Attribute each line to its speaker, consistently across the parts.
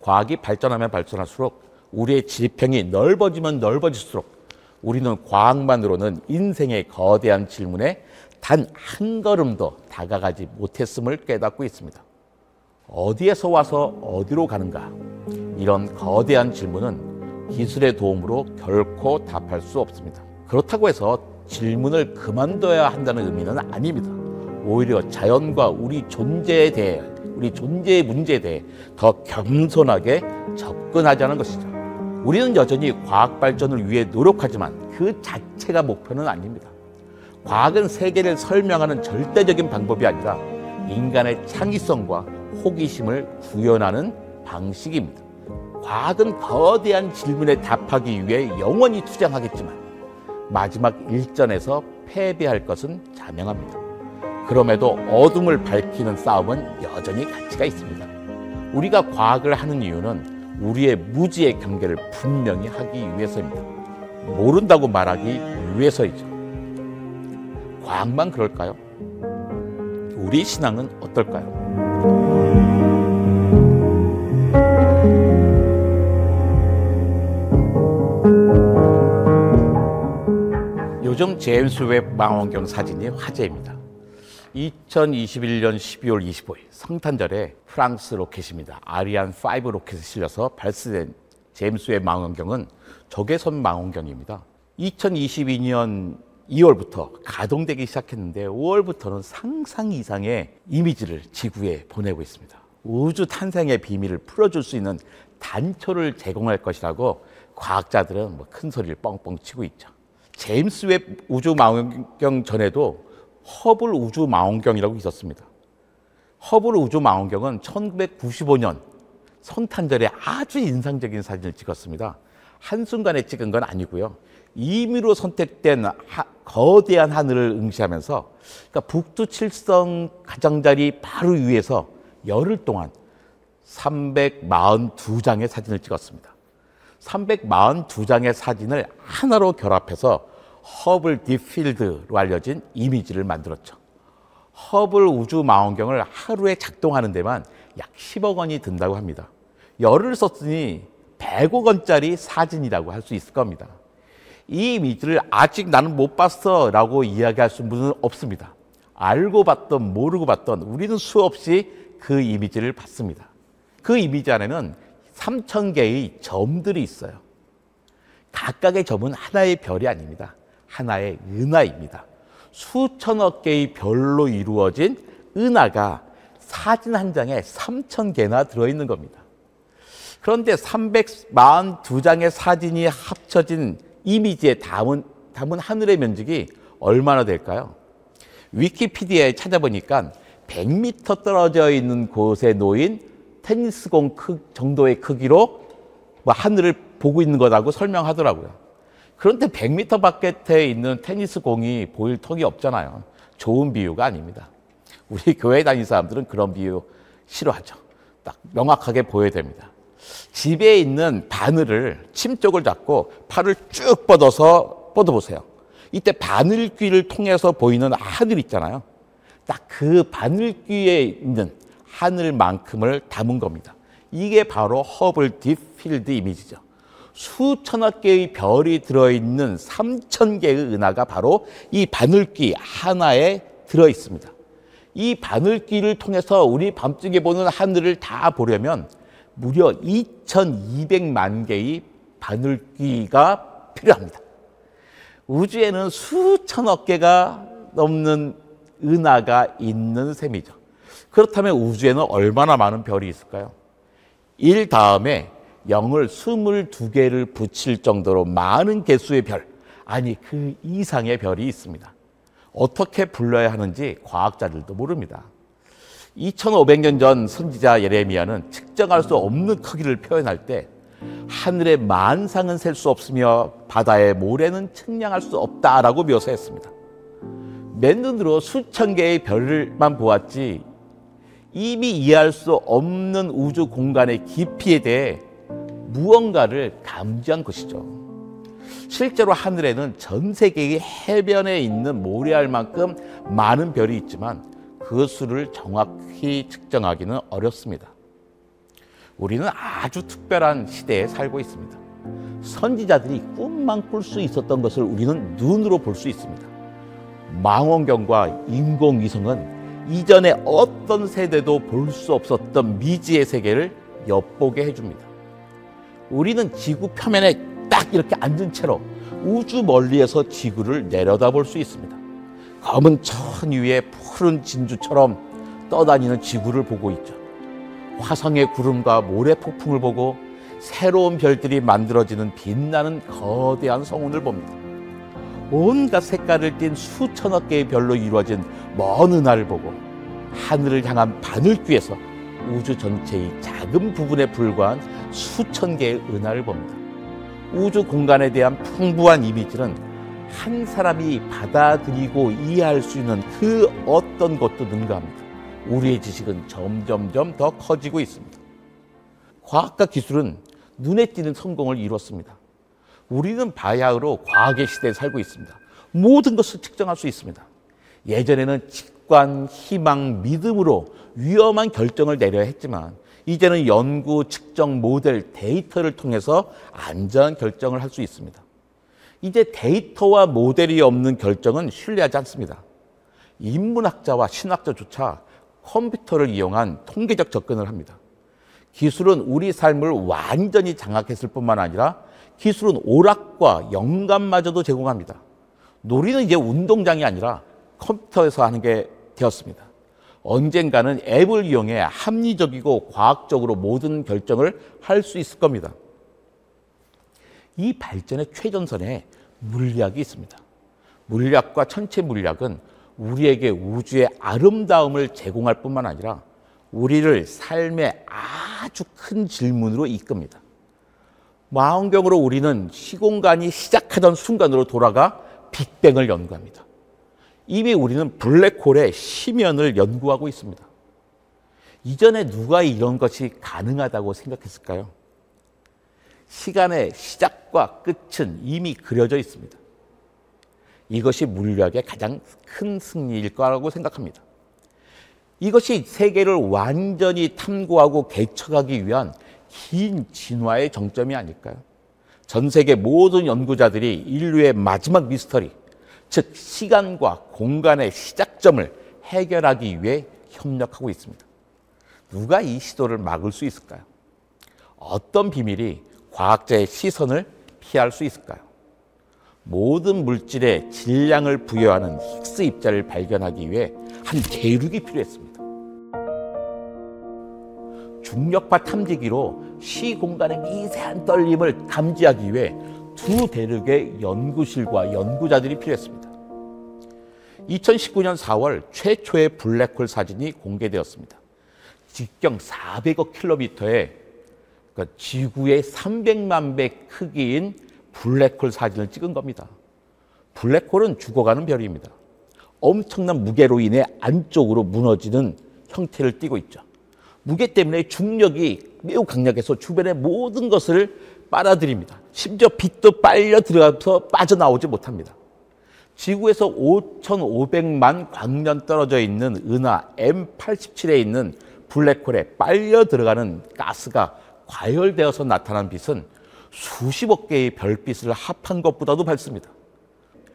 Speaker 1: 과학이 발전하면 발전할수록 우리의 지평이 넓어지면 넓어질수록 우리는 과학만으로는 인생의 거대한 질문에 단 한 걸음도 다가가지 못했음을 깨닫고 있습니다. 어디에서 와서 어디로 가는가? 이런 거대한 질문은 기술의 도움으로 결코 답할 수 없습니다. 그렇다고 해서 질문을 그만둬야 한다는 의미는 아닙니다. 오히려 자연과 우리 존재에 대해, 우리 존재의 문제에 대해 더 겸손하게 접근하자는 것이죠. 우리는 여전히 과학 발전을 위해 노력하지만 그 자체가 목표는 아닙니다. 과학은 세계를 설명하는 절대적인 방법이 아니라 인간의 창의성과 호기심을 구현하는 방식입니다. 과학은 거대한 질문에 답하기 위해 영원히 투쟁하겠지만 마지막 일전에서 패배할 것은 자명합니다. 그럼에도 어둠을 밝히는 싸움은 여전히 가치가 있습니다. 우리가 과학을 하는 이유는 우리의 무지의 경계를 분명히 하기 위해서입니다. 모른다고 말하기 위해서이죠. 과학만 그럴까요? 우리 신앙은 어떨까요? 요즘 제임스 웹 망원경 사진이 화제입니다. 2021년 12월 25일 성탄절에 프랑스 로켓입니다. 아리안 5 로켓에 실려서 발사된 제임스 웹 망원경은 적외선 망원경입니다. 2022년 2월부터 가동되기 시작했는데 5월부터는 상상 이상의 이미지를 지구에 보내고 있습니다. 우주 탄생의 비밀을 풀어줄 수 있는 단초를 제공할 것이라고 과학자들은 뭐 큰 소리를 뻥뻥 치고 있죠. 제임스 웹 우주 망원경 전에도 허블 우주 망원경이라고 있었습니다. 허블 우주 망원경은 1995년 성탄절에 아주 인상적인 사진을 찍었습니다. 한순간에 찍은 건 아니고요. 임의로 선택된 하, 거대한 하늘을 응시하면서 그러니까 북두 칠성 가장자리 바로 위에서 열흘 동안 342장의 사진을 찍었습니다. 342장의 사진을 하나로 결합해서 허블 딥필드로 알려진 이미지를 만들었죠. 허블 우주 망원경을 하루에 작동하는 데만 약 10억 원이 든다고 합니다. 열을 썼으니 100억 원짜리 사진이라고 할 수 있을 겁니다. 이 이미지를 아직 나는 못 봤어 라고 이야기할 수 분은 없습니다. 알고 봤던 모르고 봤던 우리는 수없이 그 이미지를 봤습니다. 그 이미지 안에는 3천 개의 점들이 있어요. 각각의 점은 하나의 별이 아닙니다. 하나의 은하입니다. 수천억 개의 별로 이루어진 은하가 사진 한 장에 3천 개나 들어있는 겁니다. 그런데 342장의 사진이 합쳐진 이미지에 담은, 담은 하늘의 면적이 얼마나 될까요? 위키피디아에 찾아보니까 100m 떨어져 있는 곳에 놓인 테니스공 크, 정도의 크기로 뭐 하늘을 보고 있는 거라고 설명하더라고요. 그런데 100m 밖에 있는 테니스 공이 보일 턱이 없잖아요. 좋은 비유가 아닙니다. 우리 교회 다니는 사람들은 그런 비유 싫어하죠. 딱 명확하게 보여야 됩니다. 집에 있는 바늘을 침 쪽을 잡고 팔을 쭉 뻗어서 뻗어 보세요. 이때 바늘귀를 통해서 보이는 하늘 있잖아요. 딱 그 바늘귀에 있는 하늘만큼을 담은 겁니다. 이게 바로 허블 딥필드 이미지죠. 수천억 개의 별이 들어있는 3천 개의 은하가 바로 이 바늘귀 하나에 들어 있습니다. 이 바늘귀를 통해서 우리 밤중에 보는 하늘을 다 보려면 무려 2,200만 개의 바늘귀가 필요합니다. 우주에는 수천억 개가 넘는 은하가 있는 셈이죠. 그렇다면 우주에는 얼마나 많은 별이 있을까요? 1 다음에 0을 22개를 붙일 정도로 많은 개수의 별, 아니 그 이상의 별이 있습니다. 어떻게 불러야 하는지 과학자들도 모릅니다. 2500년 전 선지자 예레미야는 측정할 수 없는 크기를 표현할 때 하늘의 만상은 셀 수 없으며 바다의 모래는 측량할 수 없다라고 묘사했습니다. 맨 눈으로 수천 개의 별만 보았지 이미 이해할 수 없는 우주 공간의 깊이에 대해 무언가를 감지한 것이죠. 실제로 하늘에는 전 세계의 해변에 있는 모래알 만큼 많은 별이 있지만 그 수를 정확히 측정하기는 어렵습니다. 우리는 아주 특별한 시대에 살고 있습니다. 선지자들이 꿈만 꿀 수 있었던 것을 우리는 눈으로 볼 수 있습니다. 망원경과 인공위성은 이전에 어떤 세대도 볼 수 없었던 미지의 세계를 엿보게 해줍니다. 우리는 지구 표면에 딱 이렇게 앉은 채로 우주 멀리에서 지구를 내려다볼 수 있습니다. 검은 천 위에 푸른 진주처럼 떠다니는 지구를 보고 있죠. 화성의 구름과 모래 폭풍을 보고 새로운 별들이 만들어지는 빛나는 거대한 성운을 봅니다. 온갖 색깔을 띤 수천억 개의 별로 이루어진 먼 은하를 보고 하늘을 향한 바늘귀에서 우주 전체의 작은 부분에 불과한 수천 개의 은하를 봅니다. 우주 공간에 대한 풍부한 이미지는 한 사람이 받아들이고 이해할 수 있는 그 어떤 것도 능가합니다. 우리의 지식은 점점점 더 커지고 있습니다. 과학과 기술은 눈에 띄는 성공을 이뤘습니다. 우리는 바야흐로 과학의 시대에 살고 있습니다. 모든 것을 측정할 수 있습니다. 예전에는 직관, 희망, 믿음으로 위험한 결정을 내려야 했지만 이제는 연구, 측정, 모델, 데이터를 통해서 안전한 결정을 할 수 있습니다. 이제 데이터와 모델이 없는 결정은 신뢰하지 않습니다. 인문학자와 신학자조차 컴퓨터를 이용한 통계적 접근을 합니다. 기술은 우리 삶을 완전히 장악했을 뿐만 아니라 기술은 오락과 영감마저도 제공합니다. 놀이는 이제 운동장이 아니라 컴퓨터에서 하는 게 되었습니다. 언젠가는 앱을 이용해 합리적이고 과학적으로 모든 결정을 할 수 있을 겁니다. 이 발전의 최전선에 물리학이 있습니다. 물리학과 천체 물리학은 우리에게 우주의 아름다움을 제공할 뿐만 아니라 우리를 삶의 아주 큰 질문으로 이끕니다. 망원경으로 우리는 시공간이 시작하던 순간으로 돌아가 빅뱅을 연구합니다. 이미 우리는 블랙홀의 심연을 연구하고 있습니다. 이전에 누가 이런 것이 가능하다고 생각했을까요? 시간의 시작과 끝은 이미 그려져 있습니다. 이것이 물리학의 가장 큰 승리일 거라고 생각합니다. 이것이 세계를 완전히 탐구하고 개척하기 위한 긴 진화의 정점이 아닐까요? 전 세계 모든 연구자들이 인류의 마지막 미스터리, 즉 시간과 공간의 시작점을 해결하기 위해 협력하고 있습니다. 누가 이 시도를 막을 수 있을까요? 어떤 비밀이 과학자의 시선을 피할 수 있을까요? 모든 물질의 질량을 부여하는 힉스 입자를 발견하기 위해 한 대륙이 필요했습니다. 중력파 탐지기로 시공간의 미세한 떨림을 감지하기 위해 두 대륙의 연구실과 연구자들이 필요했습니다. 2019년 4월 최초의 블랙홀 사진이 공개되었습니다. 직경 400억 킬로미터의 그러니까 지구의 300만 배 크기인 블랙홀 사진을 찍은 겁니다. 블랙홀은 죽어가는 별입니다. 엄청난 무게로 인해 안쪽으로 무너지는 형태를 띠고 있죠. 무게 때문에 중력이 매우 강력해서 주변의 모든 것을 빨아들입니다. 심지어 빛도 빨려 들어가서 빠져나오지 못합니다. 지구에서 5,500만 광년 떨어져 있는 은하 M87에 있는 블랙홀에 빨려 들어가는 가스가 과열되어서 나타난 빛은 수십억 개의 별빛을 합한 것보다도 밝습니다.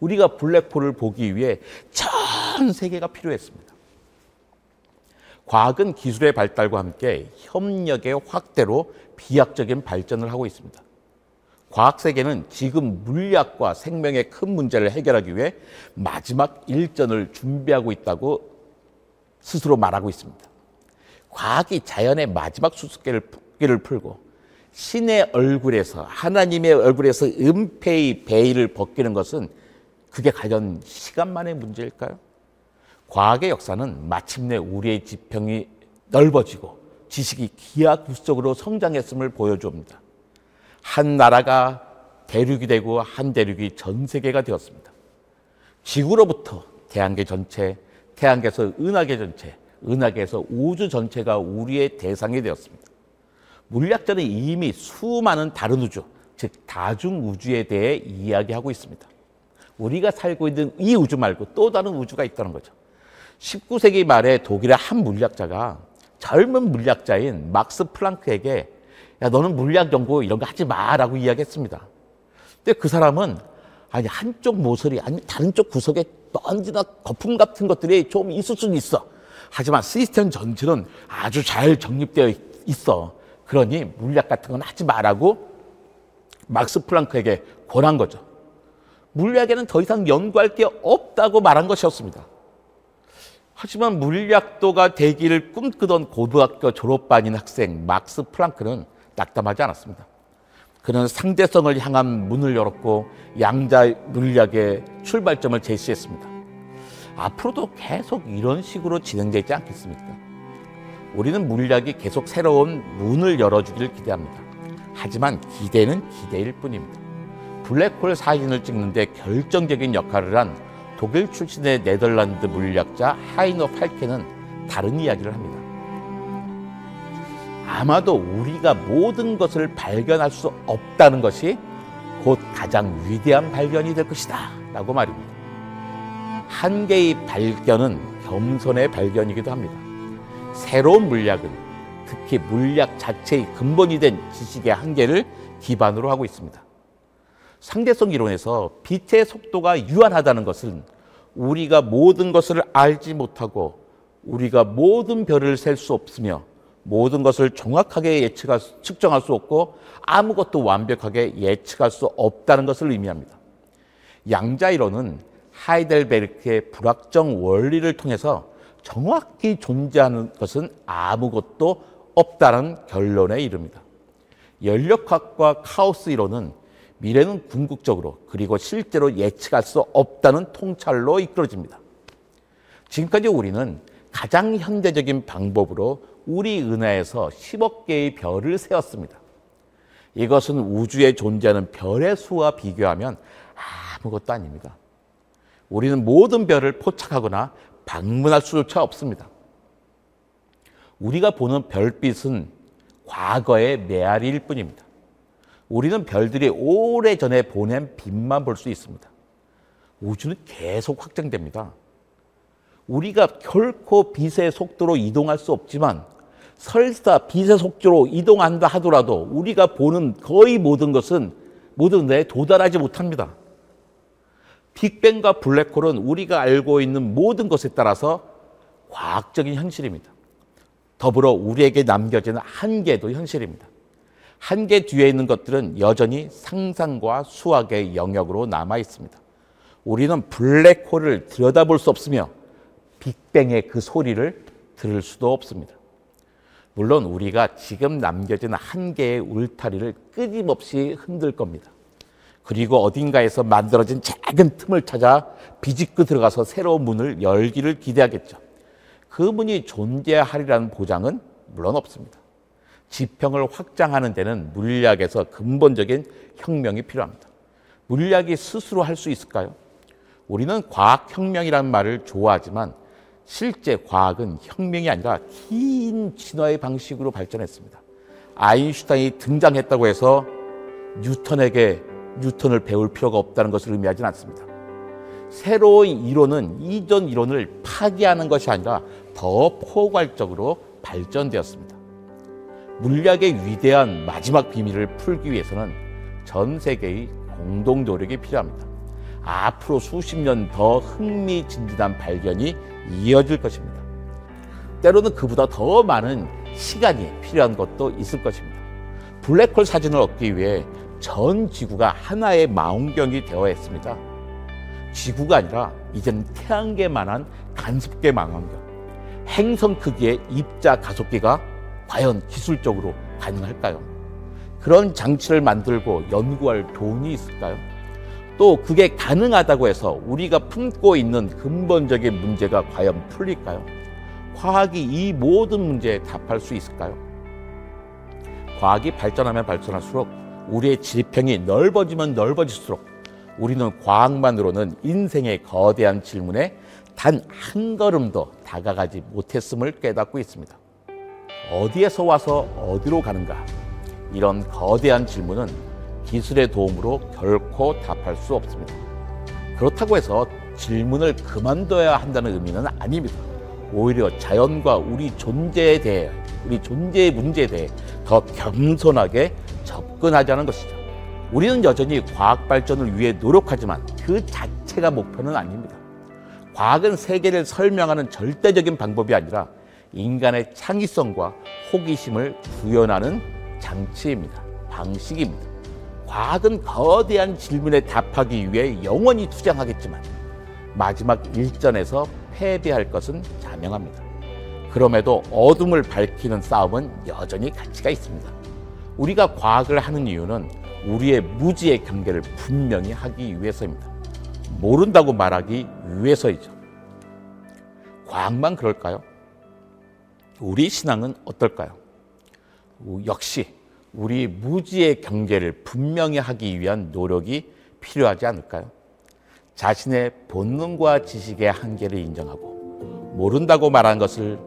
Speaker 1: 우리가 블랙홀을 보기 위해 전 세계가 필요했습니다. 과학은 기술의 발달과 함께 협력의 확대로 비약적인 발전을 하고 있습니다. 과학 세계는 지금 물리학과 생명의 큰 문제를 해결하기 위해 마지막 일전을 준비하고 있다고 스스로 말하고 있습니다. 과학이 자연의 마지막 수수께를 풀고 신의 얼굴에서 하나님의 얼굴에서 은폐의 베일을 벗기는 것은 그게 과연 시간만의 문제일까요? 과학의 역사는 마침내 우리의 지평이 넓어지고 지식이 기하급수적으로 성장했음을 보여줍니다. 한 나라가 대륙이 되고 한 대륙이 전 세계가 되었습니다. 지구로부터 태양계 전체, 태양계에서 은하계 전체, 은하계에서 우주 전체가 우리의 대상이 되었습니다. 물리학자는 이미 수많은 다른 우주, 즉 다중 우주에 대해 이야기하고 있습니다. 우리가 살고 있는 이 우주 말고 또 다른 우주가 있다는 거죠. 19세기 말에 독일의 한 물리학자가 젊은 물리학자인 막스 플랑크에게 야 너는 물리학 연구 이런 거 하지 마라고 이야기했습니다. 근데 그 사람은 아니 한쪽 모서리 아니 다른 쪽 구석에 먼지나 거품 같은 것들이 좀 있을 수는 있어. 하지만 시스템 전체는 아주 잘 정립되어 있어. 그러니 물리학 같은 건 하지 마라고 막스 플랑크에게 권한 거죠. 물리학에는 더 이상 연구할 게 없다고 말한 것이었습니다. 하지만 물리학도가 되기를 꿈꾸던 고등학교 졸업반인 학생 막스 플랑크는 낙담하지 않았습니다. 그는 상대성을 향한 문을 열었고 양자 물리학의 출발점을 제시했습니다. 앞으로도 계속 이런 식으로 진행되지 않겠습니까? 우리는 물리학이 계속 새로운 문을 열어주기를 기대합니다. 하지만 기대는 기대일 뿐입니다. 블랙홀 사진을 찍는데 결정적인 역할을 한 독일 출신의 네덜란드 물리학자 하이너 팔케는 다른 이야기를 합니다. 아마도 우리가 모든 것을 발견할 수 없다는 것이 곧 가장 위대한 발견이 될 것이다. 라고 말입니다. 한계의 발견은 겸손의 발견이기도 합니다. 새로운 물리학은 특히 물리학 자체의 근본이 된 지식의 한계를 기반으로 하고 있습니다. 상대성 이론에서 빛의 속도가 유한하다는 것은 우리가 모든 것을 알지 못하고 우리가 모든 별을 셀 수 없으며 모든 것을 정확하게 예측할 수, 측정할 수 없고 아무것도 완벽하게 예측할 수 없다는 것을 의미합니다. 양자 이론은 하이델베르크의 불확정 원리를 통해서 정확히 존재하는 것은 아무것도 없다는 결론에 이릅니다. 연력학과 카오스 이론은 미래는 궁극적으로 그리고 실제로 예측할 수 없다는 통찰로 이끌어집니다. 지금까지 우리는 가장 현대적인 방법으로 우리 은하에서 10억 개의 별을 세웠습니다. 이것은 우주에 존재하는 별의 수와 비교하면 아무것도 아닙니다. 우리는 모든 별을 포착하거나 방문할 수조차 없습니다. 우리가 보는 별빛은 과거의 메아리일 뿐입니다. 우리는 별들이 오래전에 보낸 빛만 볼 수 있습니다. 우주는 계속 확장됩니다. 우리가 결코 빛의 속도로 이동할 수 없지만 설사 빛의 속도로 이동한다 하더라도 우리가 보는 거의 모든 것은 모든 데 도달하지 못합니다. 빅뱅과 블랙홀은 우리가 알고 있는 모든 것에 따라서 과학적인 현실입니다. 더불어 우리에게 남겨지는 한계도 현실입니다. 한계 뒤에 있는 것들은 여전히 상상과 수학의 영역으로 남아 있습니다. 우리는 블랙홀을 들여다볼 수 없으며 빅뱅의 그 소리를 들을 수도 없습니다. 물론 우리가 지금 남겨진 한계의 울타리를 끊임없이 흔들 겁니다. 그리고 어딘가에서 만들어진 작은 틈을 찾아 비집고 들어가서 새로운 문을 열기를 기대하겠죠. 그 문이 존재하리라는 보장은 물론 없습니다. 지평을 확장하는 데는 물리학에서 근본적인 혁명이 필요합니다. 물리학이 스스로 할 수 있을까요? 우리는 과학혁명이라는 말을 좋아하지만 실제 과학은 혁명이 아니라 긴 진화의 방식으로 발전했습니다. 아인슈타인이 등장했다고 해서 뉴턴에게 뉴턴을 배울 필요가 없다는 것을 의미하지 않습니다. 새로운 이론은 이전 이론을 파기하는 것이 아니라 더 포괄적으로 발전되었습니다. 물리학의 위대한 마지막 비밀을 풀기 위해서는 전 세계의 공동 노력이 필요합니다. 앞으로 수십 년 더 흥미진진한 발견이 이어질 것입니다. 때로는 그보다 더 많은 시간이 필요한 것도 있을 것입니다. 블랙홀 사진을 얻기 위해 전 지구가 하나의 망원경이 되어 있습니다. 지구가 아니라 이제는 태양계만한 간섭계 망원경. 행성 크기의 입자 가속기가 과연 기술적으로 가능할까요? 그런 장치를 만들고 연구할 돈이 있을까요? 또 그게 가능하다고 해서 우리가 품고 있는 근본적인 문제가 과연 풀릴까요? 과학이 이 모든 문제에 답할 수 있을까요? 과학이 발전하면 발전할수록 우리의 지평이 넓어지면 넓어질수록 우리는 과학만으로는 인생의 거대한 질문에 단 한 걸음도 다가가지 못했음을 깨닫고 있습니다. 어디에서 와서 어디로 가는가? 이런 거대한 질문은 기술의 도움으로 결코 답할 수 없습니다. 그렇다고 해서 질문을 그만둬야 한다는 의미는 아닙니다. 오히려 자연과 우리 존재에 대해 우리 존재의 문제에 대해 더 겸손하게 접근하자는 것이죠. 우리는 여전히 과학 발전을 위해 노력하지만 그 자체가 목표는 아닙니다. 과학은 세계를 설명하는 절대적인 방법이 아니라 인간의 창의성과 호기심을 구현하는 장치입니다. 방식입니다. 과학은 거대한 질문에 답하기 위해 영원히 투쟁하겠지만 마지막 일전에서 패배할 것은 자명합니다. 그럼에도 어둠을 밝히는 싸움은 여전히 가치가 있습니다. 우리가 과학을 하는 이유는 우리의 무지의 경계를 분명히 하기 위해서입니다. 모른다고 말하기 위해서이죠. 과학만 그럴까요? 우리 신앙은 어떨까요? 역시 우리 무지의 경계를 분명히 하기 위한 노력이 필요하지 않을까요? 자신의 본능과 지식의 한계를 인정하고 모른다고 말한 것을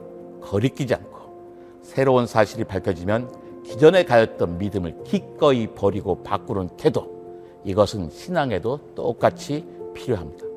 Speaker 1: 거리끼지 않고 새로운 사실이 밝혀지면 기존에 가졌던 믿음을 기꺼이 버리고 바꾸는 태도 이것은 신앙에도 똑같이 필요합니다.